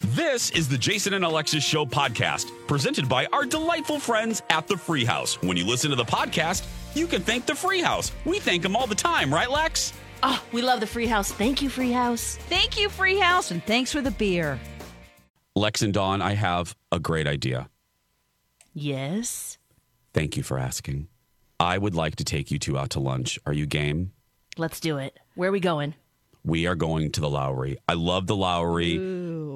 This is the Jason and Alexis Show podcast, presented by our delightful friends at the Free House. When you listen to the podcast, you can thank the Free House. We thank them all the time, right, Lex? Oh, we love the Free House. Thank you, Free House. Thank you, Free House, and thanks for the beer. Lex and Dawn, I have a great idea. Yes. Thank you for asking. I would like to take you two out to lunch. Are you game? Let's do it. Where are we going? We are going to the Lowry. I love the Lowry.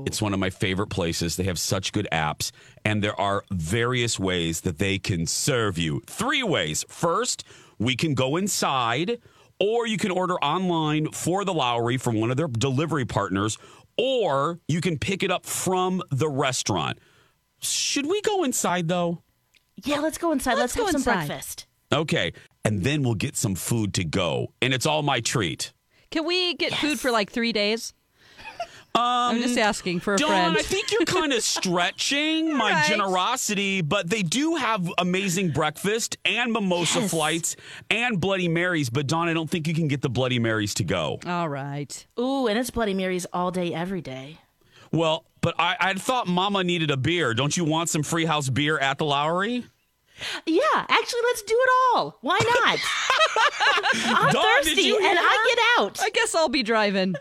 It's one of my favorite places. They have such good apps, and there are various ways that they can serve you. Three ways. First, we can go inside, or you can order online for the Lowry from one of their delivery partners, or you can pick it up from the restaurant. Should we go inside though? Yeah, let's go inside. Let's, Let's go have some breakfast. Okay. And then we'll get some food to go. And it's all my treat. Can we get food for like three days? I'm um, just asking for a Dawn, friend. I think you're kind of stretching my right. generosity, but they do have amazing breakfast and mimosa Yes. flights and Bloody Marys. But Dawn, I don't think you can get the Bloody Marys to go. All right. Ooh, and it's Bloody Marys all day, every day. Well, but I, I thought Mama needed a beer. Don't you want some free house beer at the Lowry? Yeah, actually, let's do it all. Why not? I'm Dawn, did thirsty, you hear and her? I get out. I guess I'll be driving.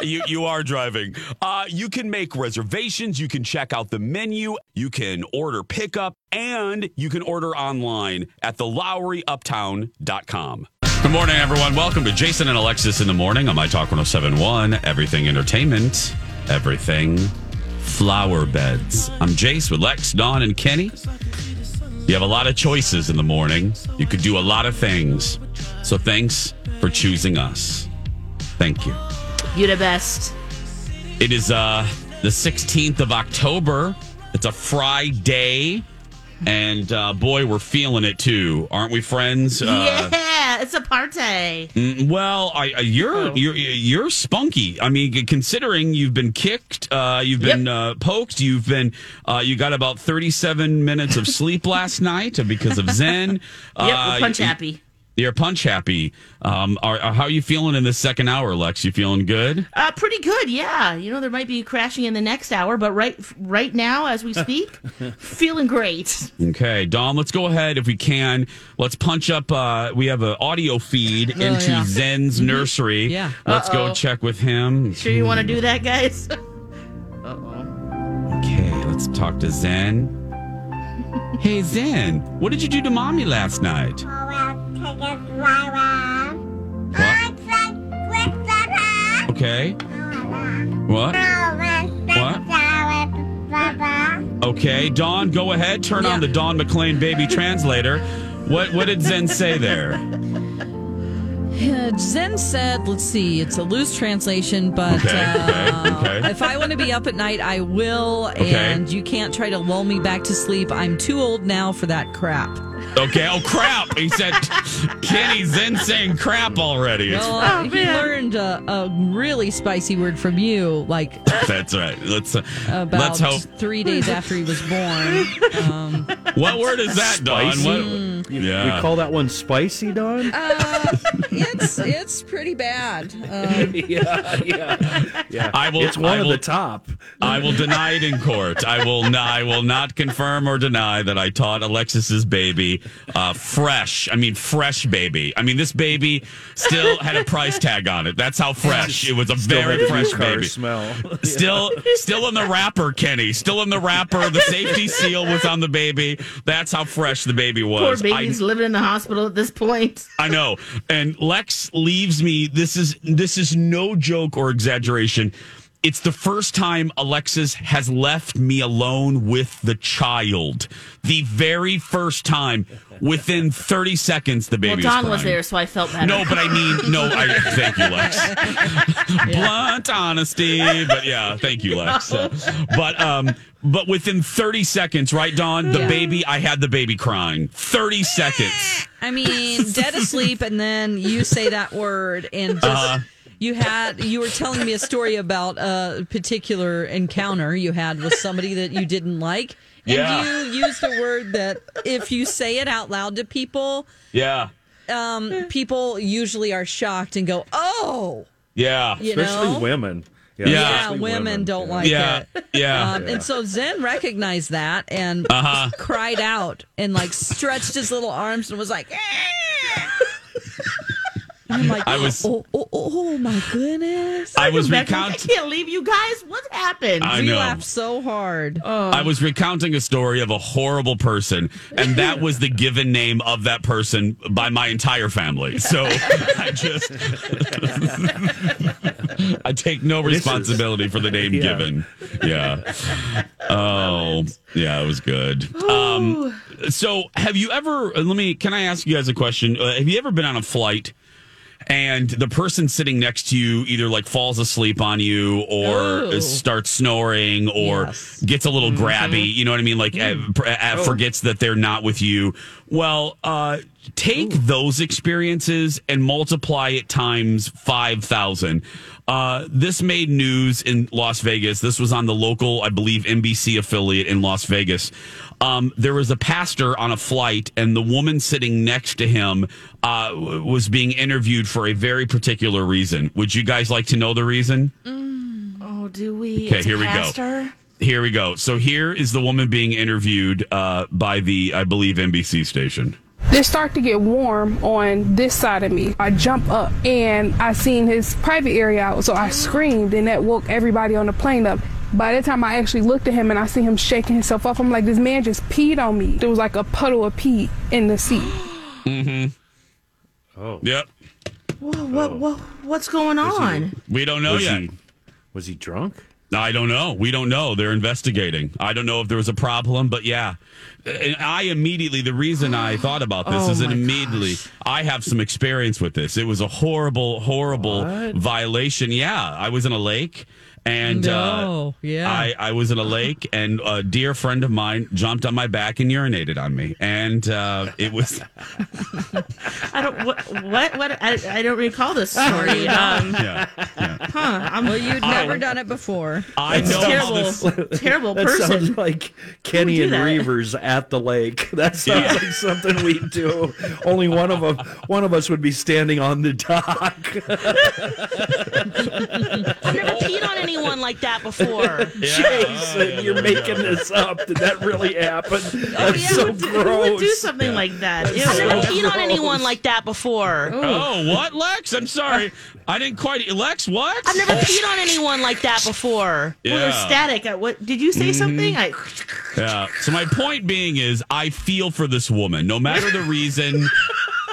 You you are driving. Uh, you can make reservations. You can check out the menu. You can order pickup, and you can order online at thelowryuptown.com. Good morning, everyone. Welcome to Jason and Alexis in the morning on My Talk 1071, Everything Entertainment, Everything Flower Beds. I'm Jace with Lex, Dawn, and Kenny. You have a lot of choices in the morning. You could do a lot of things. So thanks for choosing us. Thank you. You the best. It is uh the 16th of October. It's a Friday. And uh, boy, we're feeling it too, aren't we, friends? Uh, yeah, it's a party. mm, well, I, uh, you're you're you're spunky. I mean, considering you've been kicked, uh, you've been uh, poked, you've been uh, you got about 37 minutes of sleep last night because of Zen. Yep, Uh, we're punch happy. You're punch happy. Um, are, are- how are you feeling in the second hour, Lex? You feeling good? Uh, pretty good, yeah. You know, there might be crashing in the next hour, but right right now, as we speak, feeling great. Okay, Dom, let's go ahead if we can. Let's punch up. Uh, we have an audio feed into Oh, yeah. Zen's nursery. Yeah. Let's go Uh-oh. check with him. Sure you want to do that, guys? Okay, let's talk to Zen. Hey, Zen, what did you do to mommy last night? What? Okay. What? What? Okay, Dawn, go ahead. Turn on the Dawn McLean baby translator. What what did Zen say there? Uh, Zen said, let's see, it's a loose translation, but Okay, uh, okay. if I want to be up at night, I will. And you can't try to lull me back to sleep. I'm too old now for that crap. Okay, oh crap. He said Kenny Zen saying crap already. Well, uh, he learned a, a really spicy word from you, like That's right. Let's uh, about let's hope. three days after he was born. Um, What word is that, Dawn? What, Yeah. We call that one spicy, Don? Uh, it's it's pretty bad. Um, yeah, yeah, yeah. I will- It's one I of the top. I will deny it in court. I will not. I will not confirm or deny that I taught Alexis's baby uh, fresh. I mean, fresh baby. I mean, this baby still had a price tag on it. That's how fresh it was. A Still very had the fresh car baby. smell. Still, still in the wrapper, Kenny. Still in the wrapper. The safety seal was on the baby. That's how fresh the baby Poor was. Baby's living in the hospital at this point. I know. And Lex leaves me. This is this is no joke or exaggeration. It's the first time Alexis has left me alone with the child. The very first time. Within 30 seconds, the Well, baby Don was was there, so I felt better. No, but I mean, no, I thank you, Lex. Blunt honesty, but yeah, thank you, Lex. Uh, but um, but within 30 seconds, right, Dawn, the Yeah. baby, I had the baby crying. 30 seconds. I mean, dead asleep, and then you say that word, and just Uh-huh. You had you were telling me a story about a particular encounter you had with somebody that you didn't like, and Yeah. you used a word that if you say it out loud to people, Yeah, um, people usually are shocked and go, "Oh, yeah, you Especially know." women. Yeah. yeah, especially women, don't yeah. like yeah, it. yeah. Um, and so Zen recognized that and Uh-huh. cried out and like stretched his little arms and was like, and I'm like, I was- oh, oh, oh, oh my goodness. I was Rebecca, I can't leave you guys. What happened? I we laughed so hard. I was recounting a story of a horrible person, and that was the given name of that person by my entire family. So I just I take no is- responsibility for the name Yeah. given. Yeah. Oh, yeah, it was good. Um, so have you ever? uh, Let me. Can I ask you guys a question? Uh, have you ever been on a flight? And the person sitting next to you either like falls asleep on you or Oh. starts snoring or Yes. gets a little grabby. You know what I mean? Like uh, pr- uh, forgets that they're not with you. Well, uh, take those experiences and multiply it times five thousand. Uh, this made news in Las Vegas. This was on the local, I believe, NBC affiliate in Las Vegas. Um, there was a pastor on a flight, and the woman sitting next to him uh, was being interviewed for a very particular reason. Would you guys like to know the reason? oh, do we? Okay, It's a here we go. pastor? Here we go. So here is the woman being interviewed uh, by the, I believe, NBC station. They start to get warm on this side of me. I jump up and I seen his private area out, so I screamed and that woke everybody on the plane up. By the time I actually looked at him and I see him shaking himself off, I'm like, this man just peed on me. There was like a puddle of pee in the seat. Mm-hmm. Oh. Yep. Whoa, what, what, what's going on? We don't know Was yet. he, was he drunk? I don't know. We don't know. They're investigating. I don't know if there was a problem, but yeah. And I immediately, the reason I thought about this Oh is that my immediately I have some experience with this. It was a horrible, horrible What? violation. Yeah. I was in a lake and No, uh, yeah. I, I was in a lake and a dear friend of mine jumped on my back and urinated on me. And uh, it was, I don't. What? What? what I, I don't recall this story. Um, yeah. huh? I'm well, you'd never done it before. I know terrible. this. terrible That person. sounds like Kenny and that? Reavers at the lake. That sounds Yeah. like something we do. Only one of them, one of us would be standing on the dock. I've never peed on anyone like that before. Jason, oh, you're making this up. Did that really happen? Oh, That's yeah, so who would do- gross. Who would do something like that? Ew. I've never peed on anyone like that before. Oh, what, Lex? I'm sorry. I didn't quite. Lex, what? I've never peed on anyone like that before. Well, there's static. I, what did you say? Mm-hmm. Something? I. Yeah. So my point being is, I feel for this woman, no matter the reason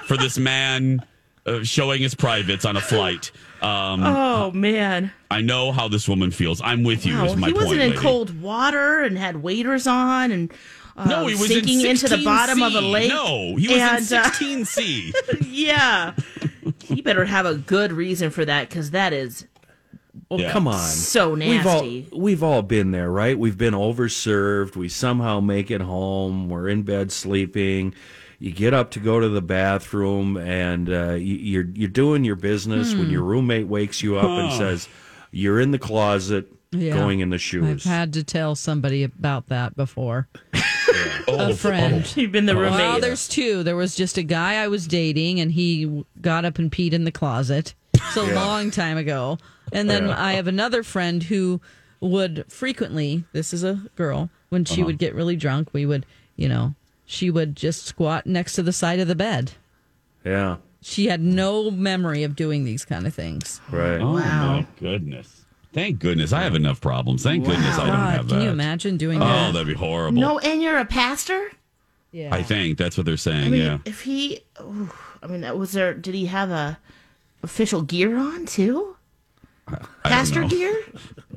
for this man uh, showing his privates on a flight. Um, Oh man! I know how this woman feels. I'm with you. Wow, is my he wasn't point, in lady. cold water and had waders on and. Um, No, he was sinking in into the bottom of a lake. No, he was and, in uh, 16C. yeah, he better have a good reason for that because that is Well, Yeah. come on. so nasty. We've all we've all been there, right? We've been overserved. We somehow make it home. We're in bed sleeping. You get up to go to the bathroom, and uh, you, you're you're doing your business when your roommate wakes you up and says, "You're in the closet, Yeah. going in the shoes. I've had to tell somebody about that before. a friend. You've been the roommate. Well, there's two. There was just a guy I was dating, and he got up and peed in the closet. It's a long time ago. And then I have another friend who would frequently, this is a girl, when she would get really drunk, we would, you know, she would just squat next to the side of the bed. Yeah. She had no memory of doing these kind of things. Right. Oh my goodness! Thank goodness I have enough problems. Thank goodness I don't God, have that. can that. you imagine doing Oh, that? Oh, that'd be horrible. no, and you're a pastor. Yeah. I think that's what they're saying. I mean, yeah. if he, ooh, I mean, was there? Did he have a official gear on too? Pastor gear.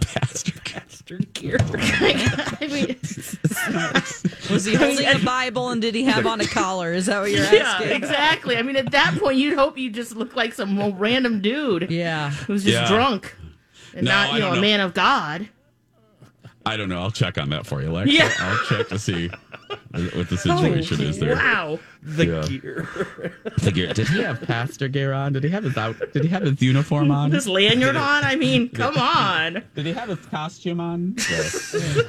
Pastor pastor gear. I mean, Was he holding a Bible and did he have on a collar? Is that what you're yeah, asking? exactly. I mean, at that point, you'd hope you just look like some random dude Yeah. who's just Yeah. drunk and No, not, you know, don't a man of God. I don't know. I'll check on that for you, Lex. Yeah. I'll check to see what the situation is there. Wow. The Yeah. gear. The gear. Did he have pastor gear on? Did he have his out? Did he have his uniform on? His lanyard on. I mean, come on. Did he have his costume on?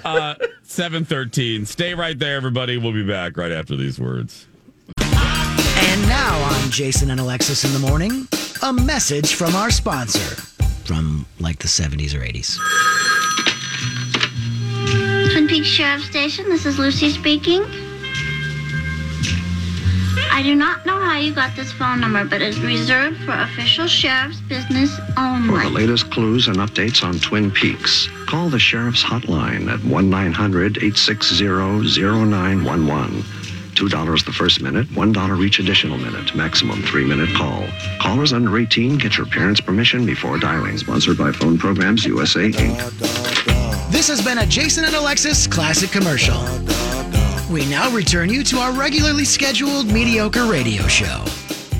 uh, Seven thirteen. Stay right there, everybody. We'll be back right after these words. And now on Jason and Alexis in the morning, a message from our sponsor from like the 70s or 80s. Twin Peaks Sheriff Station, this is Lucy speaking. I do not know how you got this phone number, but it's reserved for official sheriff's business only. For the latest clues and updates on Twin Peaks, call the Sheriff's Hotline at 1 900 860 0911. $2 the first minute, $1 each additional minute, maximum three minute call. Callers under 18 get your parents' permission before dialing. Sponsored by Phone Programs USA Inc. This has been a Jason and Alexis classic commercial. We now return you to our regularly scheduled mediocre radio show.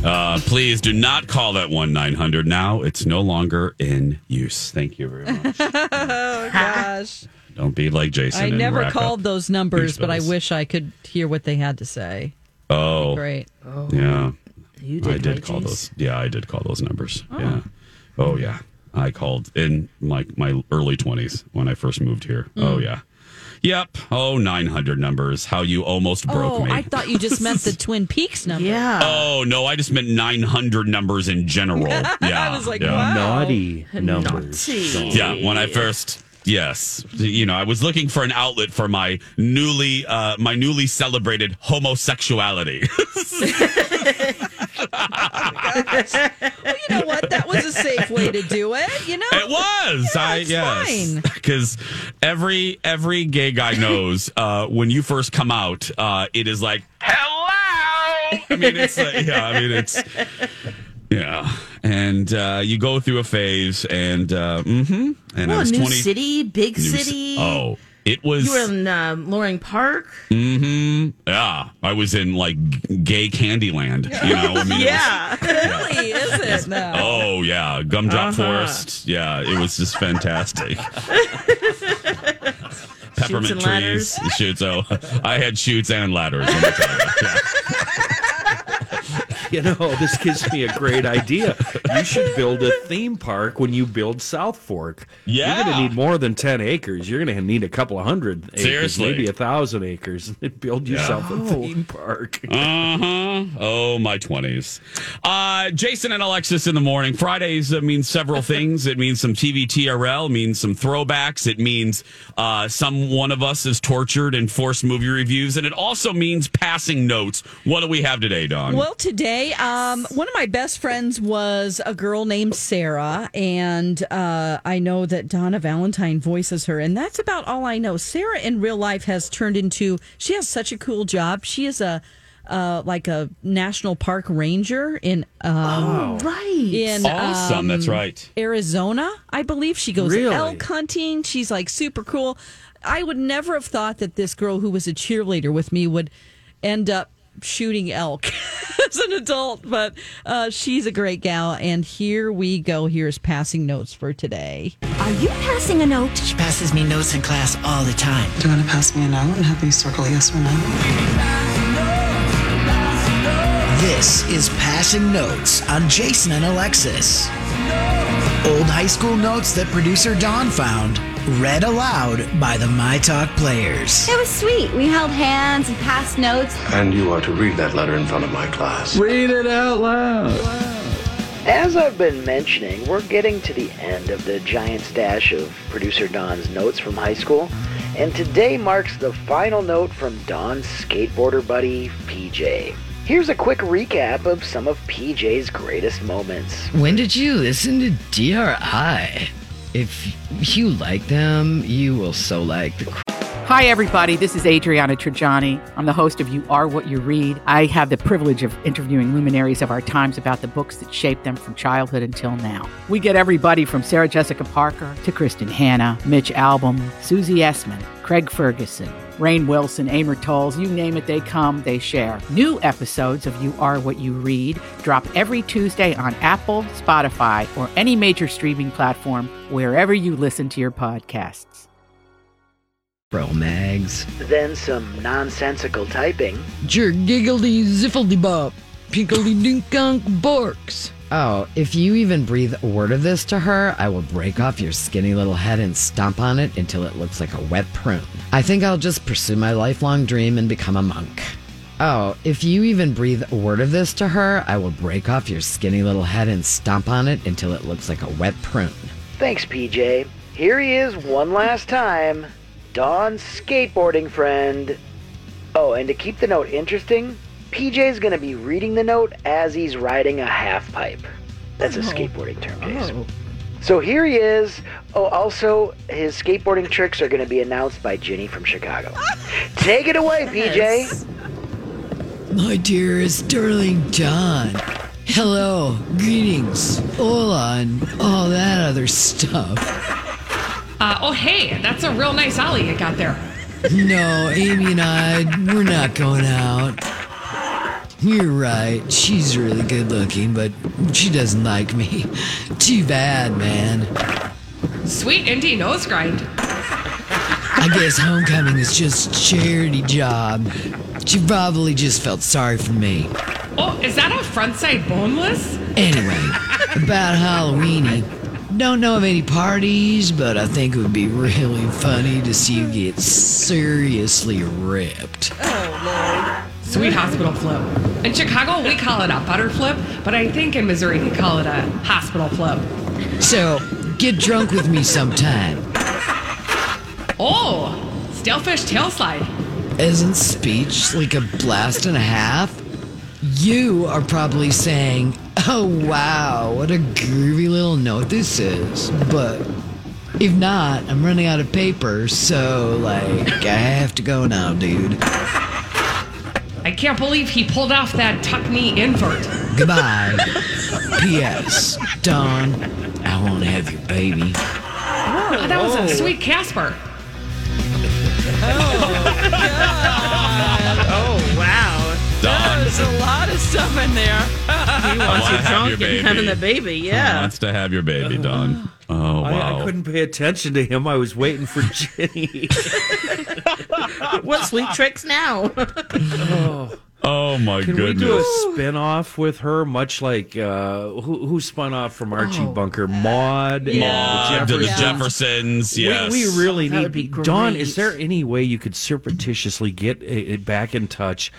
Uh, please do not call that one nine hundred now. It's no longer in use. Thank you very much. Oh, gosh. Don't be like Jason. I and never called those numbers, but I wish I could hear what they had to say. Oh, Great. yeah. You I did, did right, call Jace? those. Yeah, I did call those numbers. Yeah. Oh yeah. I called in like my early twenties when I first moved here. Oh Mm. yeah. Yep. Oh, 900 numbers. How you almost broke oh, me. I thought you just meant the Twin Peaks number. Yeah. Oh no, I just meant 900 numbers in general. Yeah. I was like, yeah. wow. Naughty numbers. Naughty. Yeah, when I first yes, you know, I was looking for an outlet for my newly uh my newly celebrated homosexuality. Well, you know what? That was a safe way to do it. You know, It was. Yeah, I yes. fine. Because every every gay guy knows uh, when you first come out, uh, it is like hello. I mean, it's like, yeah. I mean, it's yeah. And uh, you go through a phase, and uh, mm-hmm. And I was new twenty. city, big ci- city. Oh, it was. You were in uh, Loring Park. Mm hmm Yeah, I was in like gay Candyland. You know, I mean, it was- Yeah. really is it now? Oh yeah, gumdrop Uh-huh. forest. Yeah, it was just fantastic. Peppermint and trees, ladders. shoots. Oh, I had shoots and ladders. let me tell you. Yeah. You know, this gives me a great idea. You should build a theme park when you build South Fork. Yeah. You're going to need more than 10 acres. You're going to need a couple of hundred acres, Seriously. maybe a thousand acres, and build yourself a theme park. Uh huh. Oh, my twenties. Uh, Jason and Alexis in the morning. Fridays uh, means several things. It means some TV TRL. Means some throwbacks. It means uh, some one of us is tortured and forced movie reviews, and it also means passing notes. What do we have today, Don? Well, today, um, one of my best friends was a girl named Sarah, and uh, I know that Donna Valentine voices her, and that's about all I know. Sarah in real life has turned into. She has such a cool job. She is a. Uh, like a national park ranger in um, Right. in awesome. um, That's right. Arizona, I believe. She goes Really? elk hunting. She's like super cool. I would never have thought that this girl who was a cheerleader with me would end up shooting elk as an adult, but uh, she's a great gal. And here we go. Here's passing notes for today. Are you passing a note? She passes me notes in class all the time. Do you want to pass me a note and have me circle yes or no? This is Passing Notes on Jason and Alexis. Old high school notes that producer Don found read aloud by the My Talk players. It was sweet. We held hands and passed notes. And you are to read that letter in front of my class. Read it out loud. As I've been mentioning, we're getting to the end of the giant stash of producer Don's notes from high school, and today marks the final note from Don's skateboarder buddy, PJ. Here's a quick recap of some of PJ's greatest moments. When did you listen to DRI? If you like them, you will so like the. Hi, everybody. This is Adriana Trigiani. I'm the host of You Are What You Read. I have the privilege of interviewing luminaries of our times about the books that shaped them from childhood until now. We get everybody from Sarah Jessica Parker to Kristin Hannah, Mitch Albom, Susie Essman, Craig Ferguson, Rainn Wilson, Amor Towles, you name it, they come, they share. New episodes of You Are What You Read drop every Tuesday on Apple, Spotify, or any major streaming platform wherever you listen to your podcasts. Bro mags. Then some nonsensical typing. Jer giggledy ziffledy bop. Pinkledy dinkunk borks. Oh, if you even breathe a word of this to her, I will break off your skinny little head and stomp on it until it looks like a wet prune. I think I'll just pursue my lifelong dream and become a monk. Oh, if you even breathe a word of this to her, I will break off your skinny little head and stomp on it until it looks like a wet prune. Thanks, PJ. Here he is one last time. Don's skateboarding friend. Oh, and to keep the note interesting, PJ's gonna be reading the note as he's riding a half pipe. That's a skateboarding term, Jason. So here he is. Oh, also, his skateboarding tricks are going to be announced by Ginny from Chicago. Take it away, PJ. My dearest darling John. Hello, greetings, hola, and all that other stuff. Uh, oh, hey, that's a real nice ollie you got there. No, Amy and I, we're not going out. You're right, she's really good looking, but she doesn't like me. Too bad, man. Sweet indie nose grind. I guess homecoming is just a charity job. She probably just felt sorry for me. Oh, is that a front side boneless? Anyway, about Halloweeny. Don't know of any parties, but I think it would be really funny to see you get seriously ripped. Oh, Sweet hospital flip. In Chicago, we call it a butter flip, but I think in Missouri, they call it a hospital flip. So, get drunk with me sometime. Oh, stalefish tail slide. Isn't speech like a blast and a half? You are probably saying, oh wow, what a groovy little note this is. But if not, I'm running out of paper, so like, I have to go now, dude. I can't believe he pulled off that tuck knee invert. Goodbye. P.S. Don, I want to have your baby. Oh, that was a sweet Casper. Oh, wow. Don. There's a lot of stuff in there. he wants wanna you have drunk your and baby. having the baby. Yeah. he Wants to have your baby, Don. Oh, I, wow. I couldn't pay attention to him. I was waiting for Jenny. what sweet tricks now? Oh, my Can goodness. we do a spin off with her, much like uh, who, who spun off from Archie Bunker? Maude, and Maude, the the Jeffersons. Jeffersons, yes. We, we really That need. would be Dawn, is there any way you could surreptitiously get uh, back in touch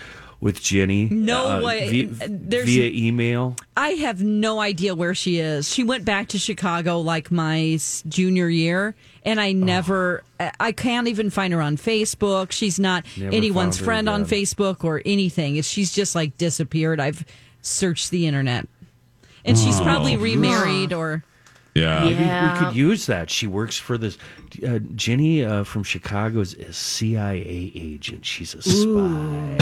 with Jenny? No uh, way. Via, via email. I have no idea where she is. She went back to Chicago like my junior year, and I never, I- I can't even find her on Facebook. She's not Never anyone's friend on. Facebook or anything. She's just like disappeared. I've searched the internet, and she's probably Oh. remarried or. Yeah. Maybe Yeah. we could use that. She works for this. Uh, Jenny uh, from Chicago is a CIA agent. She's a spy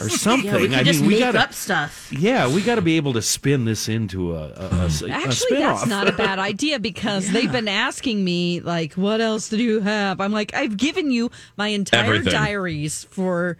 or something. Yeah, we can I just mean, we gotta. up stuff. Yeah, we got to be able to spin this into a, a, a, a Actually, spin-off. that's not a bad idea because they've been asking me like, "What else do you have?" I'm like, "I've given you my entire Everything. diaries for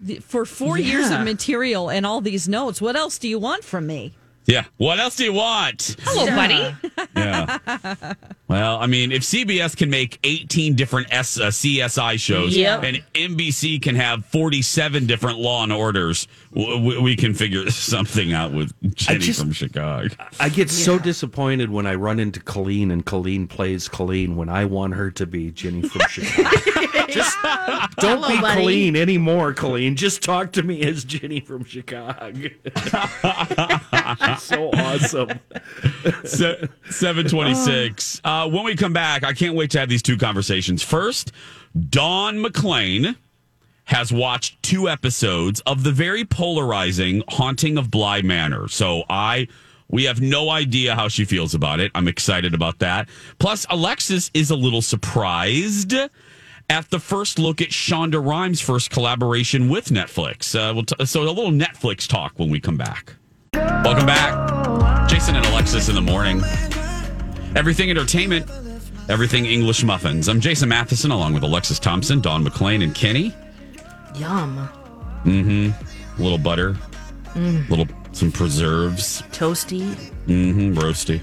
the- for four years of material and all these notes. What else do you want from me?" Yeah. What else do you want? Hello, buddy. Yeah. Well, I mean, if CBS can make 18 different S, uh, CSI shows Yep. and NBC can have 47 different Law and Orders, w- w- we can figure something out with Jenny just- from Chicago. I get so disappointed when I run into Colleen and Colleen plays Colleen when I want her to be Jenny from Chicago. Just don't Hello, be buddy. Colleen anymore, Colleen. Just talk to me as Jenny from Chicago. She's so awesome. Se- 726. Uh, when we come back, I can't wait to have these two conversations. First, Dawn McClain has watched two episodes of the very polarizing Haunting of Bly Manor. So I. We have no idea how she feels about it. I'm excited about that. Plus, Alexis is a little surprised at the first look at Shonda Rhimes' first collaboration with Netflix. Uh, we'll t- so, a little Netflix talk when we come back. Welcome back. Jason and Alexis in the morning. Everything entertainment, everything English muffins. I'm Jason Matheson along with Alexis Thompson, Don McClain, and Kenny. Yum. Mm-hmm. A little butter, Mm. little some preserves. Toasty. Mm-hmm. Roasty.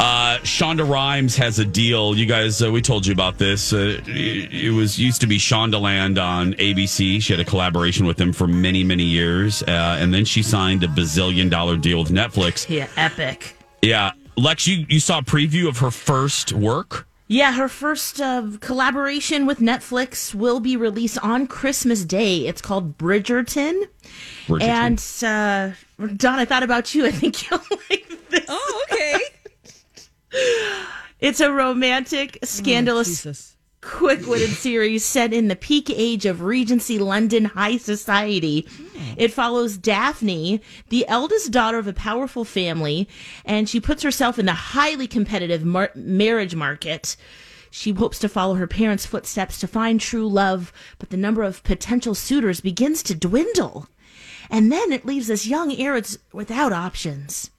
Uh, Shonda Rhimes has a deal. You guys, uh, we told you about this. Uh, it, it was used to be Shondaland on ABC. She had a collaboration with them for many, many years, uh, and then she signed a bazillion dollar deal with Netflix. Yeah, epic. Yeah, Lex, you you saw a preview of her first work. Yeah, her first uh, collaboration with Netflix will be released on Christmas Day. It's called Bridgerton. Bridgerton. And uh, Don, I thought about you. I think you'll like this. Oh, okay. It's a romantic, mm, scandalous, quick-witted series set in the peak age of Regency London high society. Hmm. It follows Daphne, the eldest daughter of a powerful family, and she puts herself in the highly competitive mar- marriage market. She hopes to follow her parents' footsteps to find true love, but the number of potential suitors begins to dwindle. And then it leaves this young heiress without options.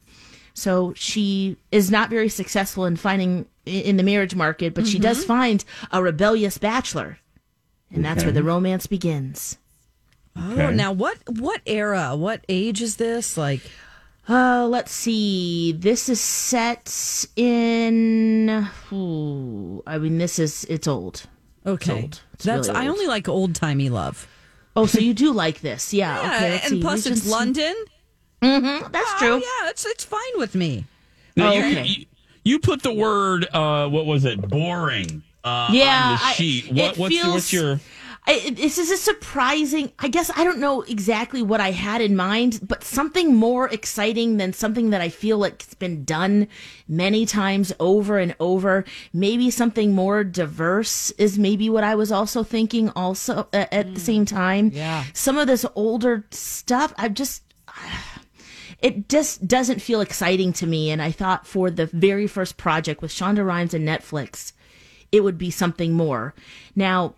So she is not very successful in finding in the marriage market, but she does Mhm. find a rebellious bachelor. And that's where the romance begins. Oh, now what what era, what age is this? Like, uh, let's see. This is set in. Ooh, I mean, this is it's old. okay, It's old. It's that's really I only like old timey love. Oh, so you do like this? Yeah. Yeah, okay. Let's and see. plus it's Regency- London. Mm-hmm. That's Oh, true. yeah, it's it's fine with me. Now, Oh, you, okay. you, you put the word uh, what was it? Boring. Uh, yeah, on the sheet. it what, what's, feels- what's your? I, this is a surprising. I guess I don't know exactly what I had in mind, but something more exciting than something that I feel like has been done many times over and over. Maybe something more diverse is maybe what I was also thinking. Also uh, at the same time, Yeah. Some of this older stuff, I just it just doesn't feel exciting to me. And I thought for the very first project with Shonda Rhimes and Netflix, it would be something more. Now,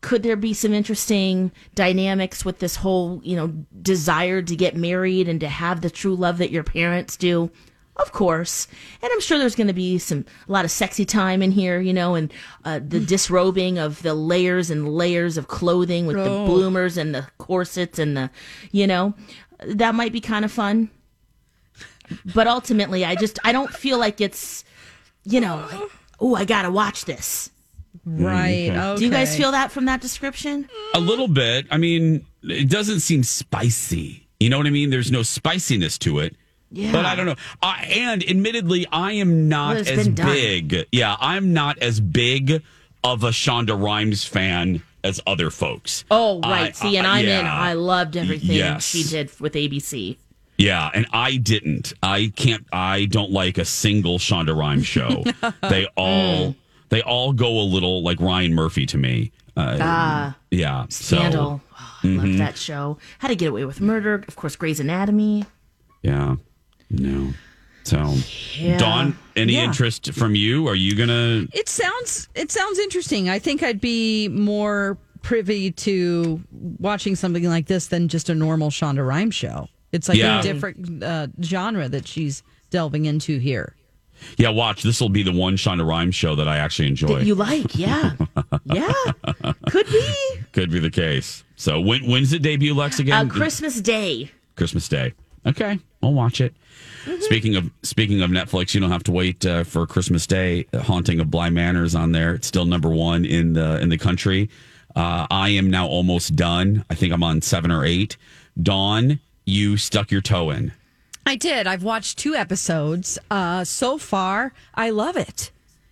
could there be some interesting dynamics with this whole, you know, desire to get married and to have the true love that your parents do? Of course. And I'm sure there's going to be some, a lot of sexy time in here, you know, and uh, the disrobing of the layers and layers of clothing with the Oh. bloomers and the corsets and the, you know, that might be kind of fun. But ultimately, I just, I don't feel like it's, you know, like, oh, I got to watch this. Mm, right. okay. Do you guys feel that from that description? A little bit. I mean, it doesn't seem spicy. You know what I mean? There's no spiciness to it. Yeah. But I don't know. I, and admittedly, I am not Well, as big. Yeah, I'm not as big of a Shonda Rhimes fan as other folks. Oh, right. I- See, and I- I'm in. I loved everything Yes. she did with ABC. Yeah, and I didn't. I can't. I don't like a single Shonda Rhimes show. they all they all go a little like Ryan Murphy to me. Uh, Ah, yeah. Scandal. So, Oh, I mhm. loved that show. How to Get Away with Murder. Of course, Grey's Anatomy. Yeah. No. So, Yeah. Dawn, any Yeah. interest from you? Are you gonna? It sounds it sounds interesting. I think I'd be more privy to watching something like this than just a normal Shonda Rhimes show. It's like Yeah. a different uh, genre that she's delving into here. Yeah, watch. This will be the one Shonda Rhimes show that I actually enjoy. That you like, yeah. yeah. Could be. Could be the case. So when when's it debut, Lex? Uh, Again, Christmas Day. Christmas Day. Okay. I'll watch it. Speaking of speaking of Netflix, you don't have to wait uh, for Christmas Day. Haunting of Bly Manor is on there. It's still number one in the in the country. Uh, I am now almost done. I think I'm on seven or eight. Dawn, you stuck your toe in. I did. I've watched two episodes. Uh, so far, I love it.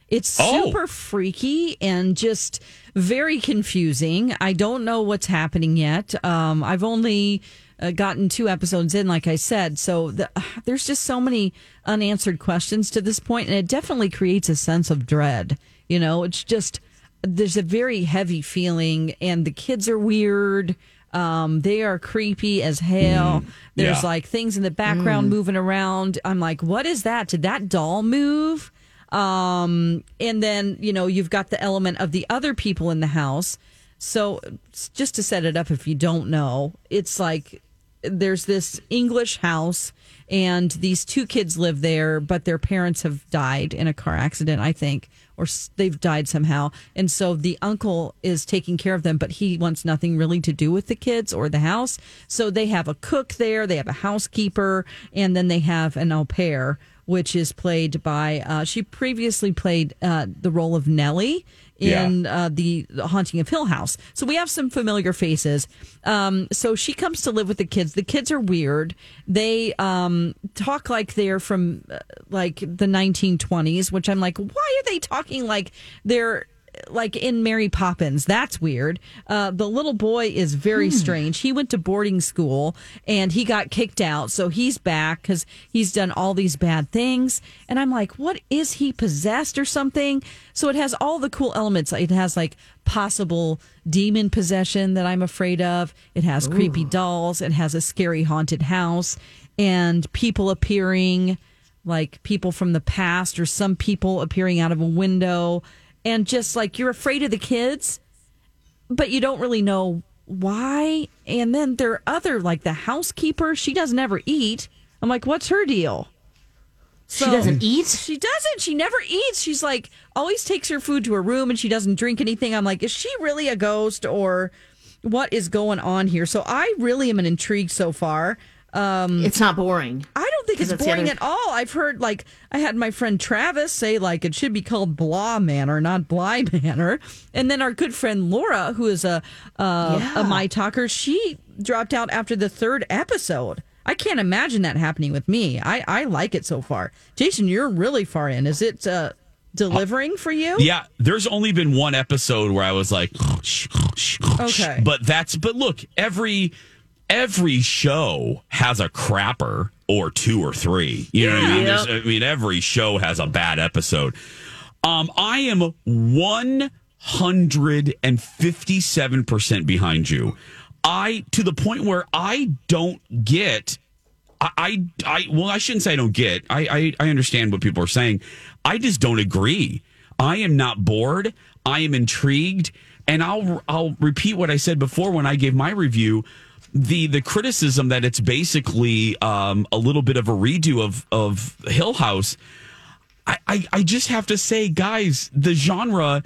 It's Oh. super freaky and just very confusing. I don't know what's happening yet. Um, I've only uh, gotten two episodes in, like I said. So the, there's just so many unanswered questions to this point, and it definitely creates a sense of dread. You know, it's just there's a very heavy feeling, and the kids are weird. Um, they are creepy as hell. There's yeah. like things in the background moving around. I'm like, what is that? Did that doll move? Um, and then, you know, you've got the element of the other people in the house. So just to set it up, if you don't know, it's like there's this English house and these two kids live there, but their parents have died in a car accident, I think, or they've died somehow. And so the uncle is taking care of them, but he wants nothing really to do with the kids or the house. So they have a cook there, they have a housekeeper, and then they have an au pair, which is played by, uh, she previously played uh, the role of Nellie in uh, the, the Haunting of Hill House. So we have some familiar faces. Um, so she comes to live with the kids. The kids are weird. They um, talk like they're from uh, like the 1920s, which I'm like, why are they talking like they're like in Mary Poppins. That's weird. Uh, the little boy is very strange. He went to boarding school and he got kicked out. So he's back because he's done all these bad things. And I'm like, what is he possessed or something? So it has all the cool elements. It has like possible demon possession that I'm afraid of. It has creepy dolls. It has a scary haunted house and people appearing like people from the past or some people appearing out of a window and just like you're afraid of the kids but you don't really know why. And then there are other like the housekeeper she doesn't ever eat. I'm like what's her deal? She doesn't eat? she doesn't. She never eats. She's like always takes her food to her room and she doesn't drink anything. I'm like is she really a ghost or what is going on here? So i really am an intrigued so far um It's not boring. I don't think it's boring other- at all. I've heard like I had my friend Travis say like it should be called Blah Manor, not Bly Manor. And then our good friend Laura, who is a uh, Yeah. a my talker, she dropped out after the third episode. I can't imagine that happening with me. I I like it so far. Jason, you're really far in. Is it uh, delivering for you? Yeah, there's only been one episode where I was like, Okay. But that's but look, every every show has a crapper or two or three. You know what I mean? There's- I mean, every show has a bad episode. Um, I am one hundred and fifty-seven percent behind you. I to the point where I don't get. I, I, I well, I shouldn't say I don't get. I, I, I understand what people are saying. I just don't agree. I am not bored. I am intrigued, and I'll I'll repeat what I said before when I gave my review. The the criticism that it's basically um, a little bit of a redo of of Hill House. I, I, I just have to say, guys, the genre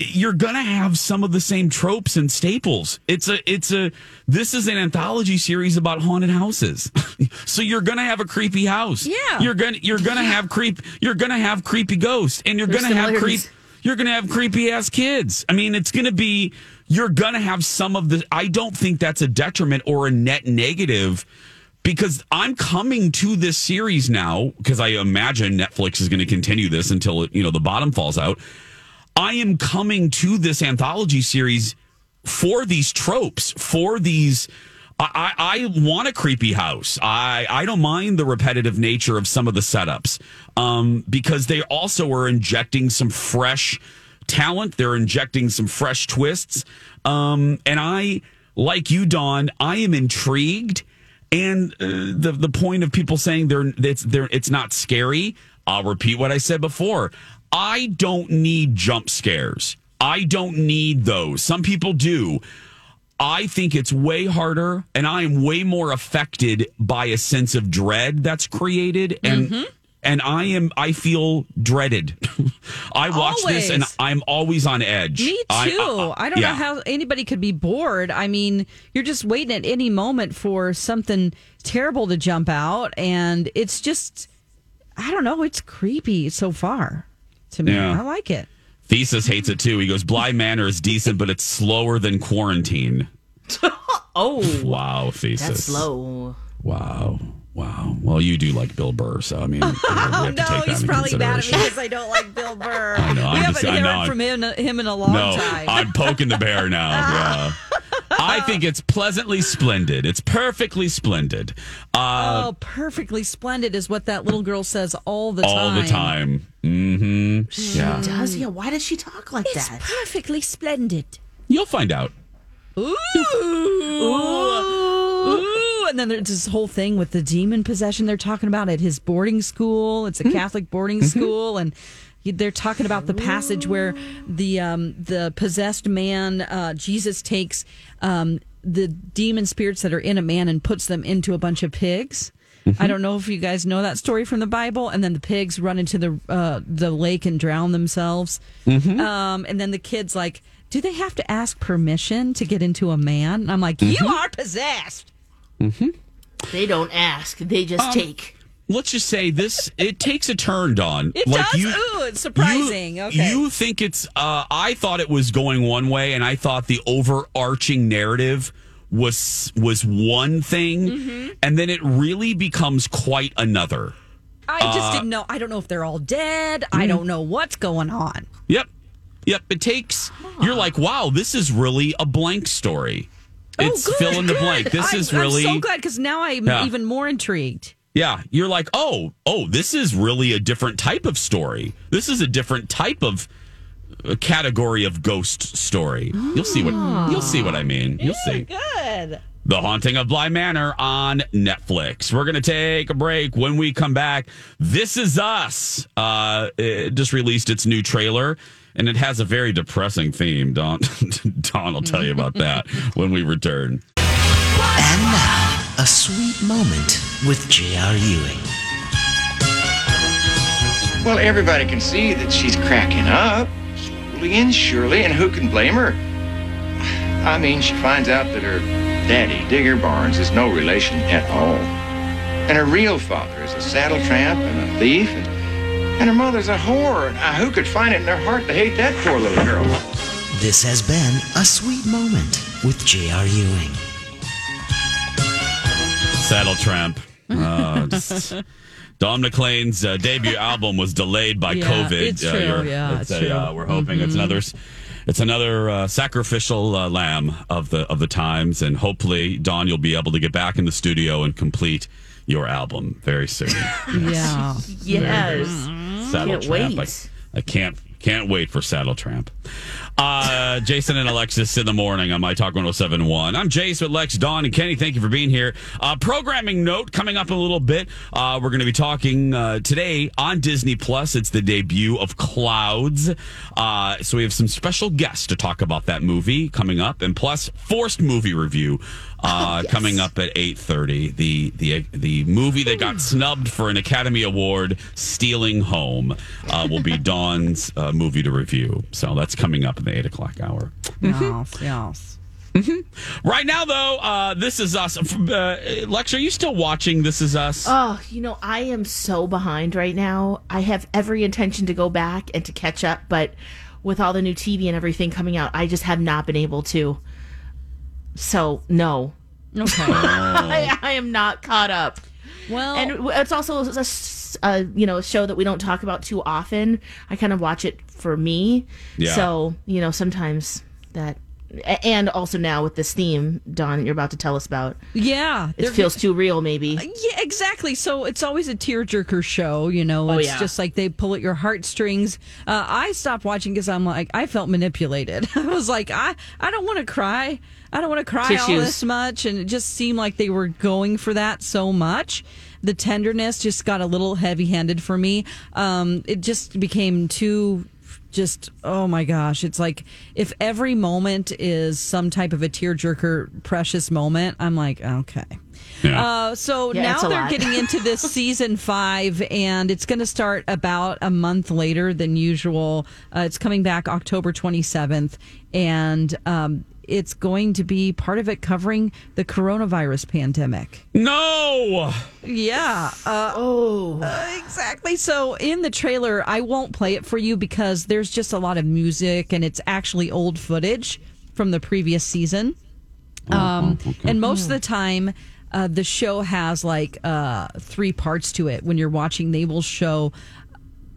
you're gonna have some of the same tropes and staples. It's a it's a this is an anthology series about haunted houses. so you're gonna have a creepy house. Yeah. You're gonna you're gonna have creep you're gonna have creepy ghosts and you're There's gonna have creep you're gonna have creepy ass kids. I mean it's gonna be you're gonna have some of the I don't think that's a detriment or a net negative because I'm coming to this series now because I imagine Netflix is going to continue this until you know the bottom falls out. I am coming to this anthology series for these tropes, for these. I, I, I want a creepy house. I, I don't mind the repetitive nature of some of the setups um, because they also are injecting some fresh talent. They're injecting some fresh twists. Um, and I, like you, Don, I am intrigued. And uh, the the point of people saying they're it's they're it's not scary. I'll repeat what I said before. I don't need jump scares. I don't need those. Some people do. I think it's way harder, and I am way more affected by a sense of dread that's created. And and I am I feel dreaded. I watch this and I'm always on edge. Me too. I, I, don't yeah. know how anybody could be bored. I mean, you're just waiting at any moment for something terrible to jump out, and it's just, I don't know, it's creepy so far to me. Yeah. I like it. Thesis hates it too. He goes, Bly Manor is decent, but it's slower than quarantine. Oh, Wow, Thesis. that's slow. Wow. Wow. Well, you do like Bill Burr, so I mean, we have to take that into consideration. because I don't like Bill Burr. I know, we I'm haven't heard from him, him in a long no, time. I'm poking the bear now. Yeah. I think it's pleasantly splendid. It's perfectly splendid. Uh, oh, perfectly splendid is what that little girl says all the all time. All the time. Mm-hmm. Yeah. Does yeah? Why does she talk like It's that? It's perfectly splendid. You'll find out. Ooh. Ooh. And then there's this whole thing with the demon possession they're talking about at his boarding school. It's a Catholic boarding school and they're talking about the passage where the um, the possessed man uh, Jesus takes um, the demon spirits that are in a man and puts them into a bunch of pigs. I don't know if you guys know that story from the Bible. And then the pigs run into the uh, the lake and drown themselves. Um, and then the kids like, do they have to ask permission to get into a man? And I'm like, you are possessed. They don't ask; they just Um, take. Let's just say this: it takes a turn, Dawn. It does? Ooh, it's surprising. You, Okay. you think it's? Uh, I thought it was going one way, and I thought the overarching narrative was was one thing, Mm-hmm. and then it really becomes quite another. I just Uh, didn't know. I don't know if they're all dead. I don't know what's going on. Yep, yep. It takes. You're like, wow, this is really a blank story. It's oh, good, fill in the blank. This I, is really. I'm so glad because now I'm Yeah. even more intrigued. Yeah, you're like, oh, oh, this is really a different type of story. This is a different type of uh, category of ghost story. You'll see what you'll see what I mean. You'll see. Good. The Haunting of Bly Manor on Netflix. We're going to take a break. When we come back, This Is Us uh, it just released its new trailer, and it has a very depressing theme. Dawn, Dawn will tell you about that when we return. And now, a sweet moment with J.R. Ewing. Well, everybody can see that she's cracking up, slowly and surely, and who can blame her? I mean, she finds out that her daddy, Digger Barnes, is no relation at all. And her real father is a saddle tramp and a thief, and, and her mother's a whore. Now, who could find it in their heart to hate that poor little girl? This has been a sweet moment with J.R. Ewing. Saddle Tramp. Uh, just- Don McLean's uh, debut album was delayed by Yeah, COVID. it's true. you're- Yeah, it's it's a, true. uh, we're hoping it's Mhm. another. It's another uh, sacrificial uh, lamb of the of the times, and hopefully, Dawn, you'll be able to get back in the studio and complete your album very soon. Yeah. Yes. Saddle Can't Tramp. wait. I, I can't can't wait for Saddle Tramp. Uh, Jason and Alexis in the morning on My Talk 1071. I'm Jace with Lex, Dawn, and Kenny. Thank you for being here. Uh, programming note coming up in a little bit. Uh, we're going to be talking uh, today on Disney Plus. It's the debut of Clouds. Uh, so we have some special guests to talk about that movie coming up, and plus forced movie review uh, coming up at 8.30 the the the movie that got snubbed for an academy award stealing home uh, will be dawn's uh, movie to review so that's coming up the 8 o'clock hour Yes, yes. right now though uh, this is us uh, lex are you still watching this is us Oh, you know, I am so behind right now. I have every intention to go back and to catch up, but with all the new TV and everything coming out, I just have not been able to. So, no. Okay. I, I am not caught up. Well, and it's also a, s- a, you know a show that we don't talk about too often. I kind of watch it for me. Yeah. So you know sometimes that, a- and also now with this theme, Dawn, you're about to tell us about. Yeah. It feels too real, maybe. Yeah, exactly. So it's always a tearjerker show, you know. Oh, it's yeah. just like they pull at your heartstrings. Uh, I stopped watching because I'm like, I felt manipulated. I was like, I, I don't want to cry. I don't want to cry all this much. And it just seemed like they were going for that so much. The tenderness just got a little heavy handed for me. Um, it just became too just oh my gosh it's like if every moment is some type of a tearjerker precious moment i'm like okay Yeah. Uh, so Yeah, now they're lot. getting into this season five, and it's going to start about a month later than usual. Uh, it's coming back October 27th, and um, it's going to be part of it covering the coronavirus pandemic. No. Yeah. Uh, oh. exactly. So in the trailer, I won't play it for you because there's just a lot of music and it's actually old footage from the previous season. Um, And most of the time, uh, the show has like uh, three parts to it. When you're watching, they will show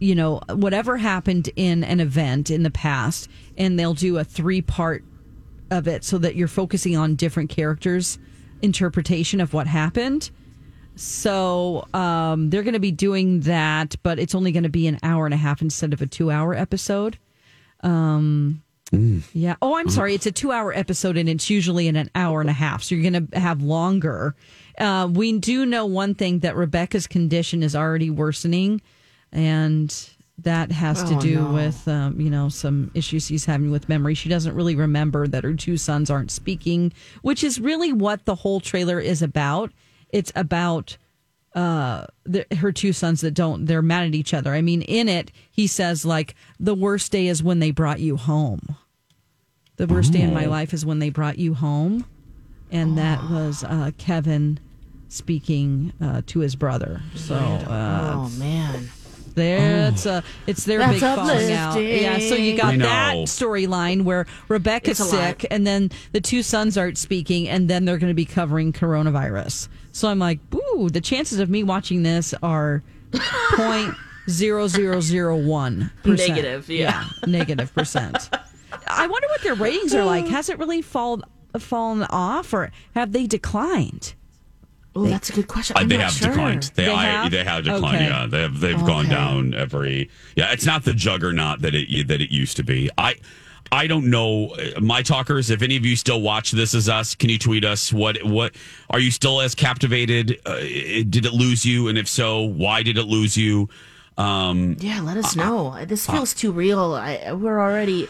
you know whatever happened in an event in the past and they'll do a three part of it so that you're focusing on different characters interpretation of what happened. So um, they're going to be doing that but it's only going to be an hour and a half instead of a two hour episode. Um, yeah. Oh i'm sorry. It's a two hour episode and it's usually in an hour and a half so you're going to have longer. Uh, we do know one thing that rebecca's condition is already worsening and that has to Oh, do no. with um, you know some issues he's having with memory. She doesn't really remember that her two sons aren't speaking which is really what the whole trailer is about. It's about uh the, her two sons that don't they're mad at each other. I mean in it he says like the worst day is when they brought you home. The worst day in my Oh. life is when they brought you home. And that was uh kevin speaking uh to his brother. So uh oh man there, oh. it's a it's their That's big falling out. uplifting. Yeah, so you I got know. that storyline where Rebecca's It's a lot. sick, and then the two sons aren't speaking, and then they're going to be covering coronavirus. So I'm like, ooh, the chances of me watching this are point zero zero zero one percent. Negative, yeah. negative percent. I wonder what their ratings are like. Has it really fall, fallen off, or have they declined? Oh, that's a good question. Uh, I'm they not have sure. declined. They, They I, have? they have declined. Okay. Yeah, they have. They've gone down every. Yeah, it's not the juggernaut that it that it used to be. I. I don't know, uh, my talkers. If any of you still watch This Is Us, can you tweet us? What what are you still as captivated? Uh, did it lose you? And if so, why did it lose you? Um, Yeah, let us know. this feels too real. I, we're already.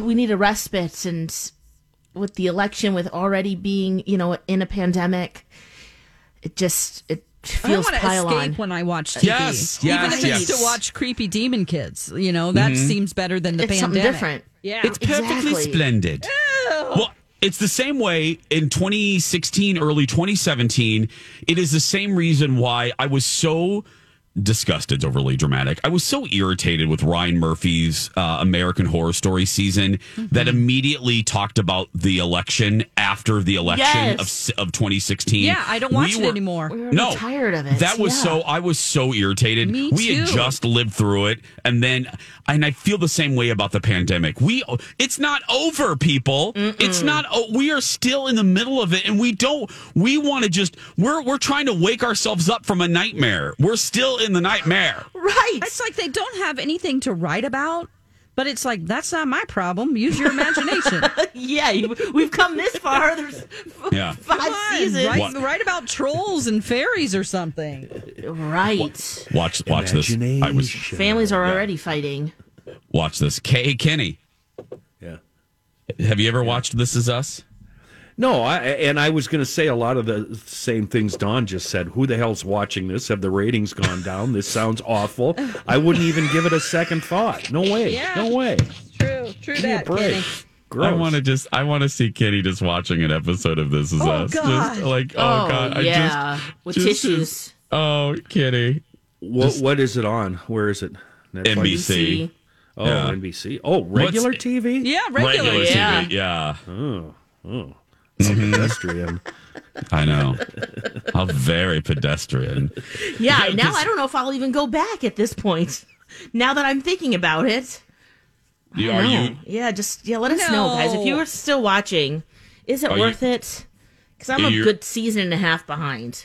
we need a respite, and with the election, with already being, you know, in a pandemic, it just it feels I want to pile escape on. when I watch TV. Yes, yes, Even if yes. it's to watch creepy demon kids, you know that Mhm. seems better than the It's pandemic. something different. Yeah, It's perfectly Exactly. splendid. Well, it's the same way in 2016, early 2017. It is the same reason why I was so disgusted, overly dramatic. I was so irritated with Ryan Murphy's uh, American Horror Story season that immediately talked about the election after the election Yes. of of 2016. Yeah, I don't watch We it were- anymore. We're no, tired of it. That was yeah. so. I was so irritated. Me we had just lived through it, and then, and I feel the same way about the pandemic. We, it's not over, people. It's not. o- We are still in the middle of it, and we don't. We want to just. We're we're trying to wake ourselves up from a nightmare. We're still in the nightmare. right. It's like they don't have anything to write about, but it's like that's not my problem. Use your imagination. yeah, you- we've come this far. There's Yeah. five on, seasons. write, write about trolls and fairies or something. Right. Watch watch this. I was Families are already fighting. watch this. Kay Kenny. Yeah. Have you ever watched This Is Us? No, I, and I was going to say a lot of the same things Dawn just said. Who the hell's watching this? Have the ratings gone down? This sounds awful. I wouldn't even give it a second thought. No way. Yeah. No way. True, true Give a that, break. Gross. I want to just I want to see Kitty just watching an episode of This Is Oh, Us. God. Just like oh, Oh, god, I yeah. just With just- tissues. oh, Kenny. What, what is it on? Where is it? Netflix? NBC. Oh, Yeah. NBC. Oh, regular What's- TV? Yeah, regular. Regular yeah. TV. Yeah, Oh, oh. So pedestrian. I know. How very pedestrian. Yeah, Yeah, now 'cause- I don't know if I'll even go back at this point. Now that I'm thinking about it. You, are you? Yeah, just yeah, let us know, guys. If you are still watching, is it Are you- worth it? Because I'm a You're- good season and a half behind.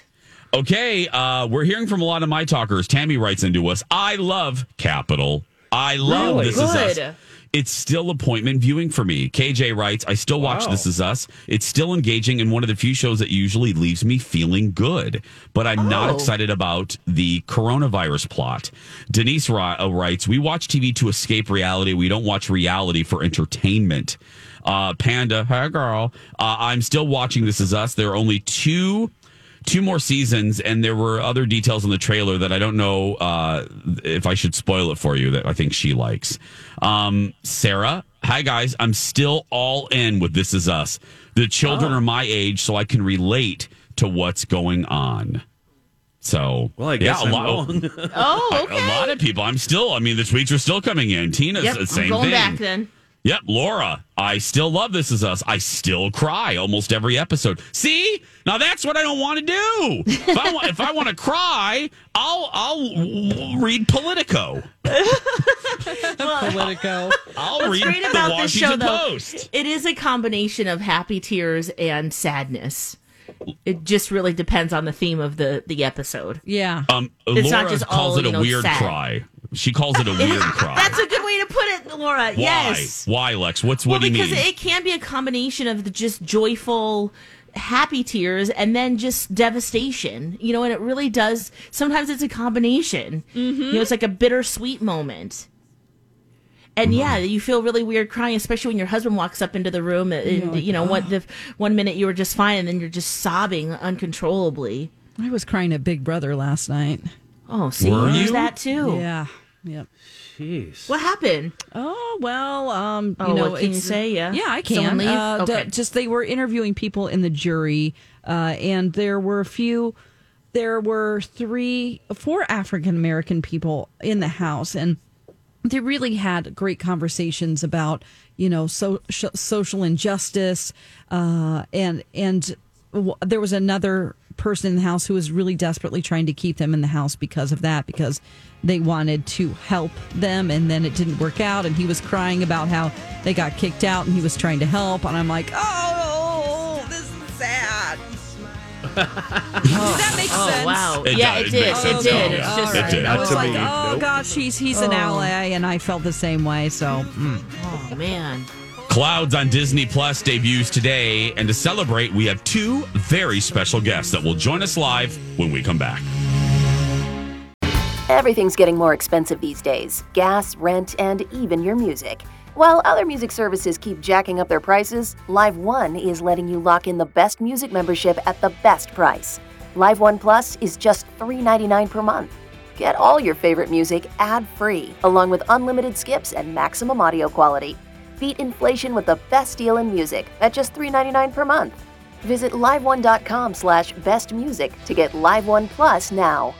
Okay, uh, we're hearing from a lot of my talkers. Tammy writes into us. I love Capital. I love Really? this is Good. us. It's still appointment viewing for me. KJ writes, I still watch Wow. This Is Us. It's still engaging and one of the few shows that usually leaves me feeling good, but I'm not Oh. excited about the coronavirus plot. Denise uh, writes, We watch TV to escape reality. We don't watch reality for entertainment. Uh, Panda, hi girl. Uh, I'm still watching This Is Us. There are only two two more seasons, and there were other details in the trailer that I don't know uh, if I should spoil it for you that I think she likes. Um, Sarah, hi guys, I'm still all in with This Is Us. The children are my age, so I can relate to what's going on. So, Well, I guess a I'm lot, wrong. Oh, a lot of people. I'm still. I mean, the tweets are still coming in. Tina's Yep, the I'm same going thing. back then. Yep, Laura. I still love This Is Us. I still cry almost every episode. See, now that's what I don't want to do. If I want, if I want to cry, I'll I'll read Politico. Politico. I'll What's read great the about this show, Washington though, Post. it is a combination of happy tears and sadness. It just really depends on the theme of the the episode. Yeah. Um, It's Laura not just calls all, it a you know, weird sad. cry. She calls it a weird cry. That's a good way to put it, Laura. Why? Yes. Why, Lex? What's well, what do you mean? because it can be a combination of the just joyful, happy tears and then just devastation. You know, and it really does. Sometimes it's a combination. You know, it's like a bittersweet moment. And mm-hmm. yeah, you feel really weird crying, especially when your husband walks up into the room. And, you know, one ah. the one minute you were just fine, and then you're just sobbing uncontrollably. I was crying at Big Brother last night. Oh, see, Were you? that too. Yeah. Yep. Jeez. What happened? Oh well, um, Oh, you know, what can you say? Yeah. yeah, I Someone can. leave? Uh, d- just they were interviewing people in the jury, uh, and there were a few. There were three, four African American people in the house, and they really had great conversations about you know so, sh- social injustice, uh, and and w- there was another person in the house who was really desperately trying to keep them in the house because of that because they wanted to help them and then it didn't work out and he was crying about how they got kicked out and he was trying to help and I'm like oh this is sad Does that make Oh, sense? wow. It yeah, does. it It did. makes It did. Oh, It's just. It did. I was to like, me, oh nope. gosh, he's he's an Oh. ally, and I felt the same way. So mm. Oh man. Clouds on Disney Plus debuts today, and to celebrate, we have two very special guests that will join us live when we come back. Everything's getting more expensive these days gas, rent, and even your music. While other music services keep jacking up their prices, Live One is letting you lock in the best music membership at the best price. Live One Plus is just $3.99 per month. Get all your favorite music ad free, along with unlimited skips and maximum audio quality. Beat inflation with the best deal in music at just $3.99 per month. Visit liveone.com slash bestmusic to get Live One Plus now.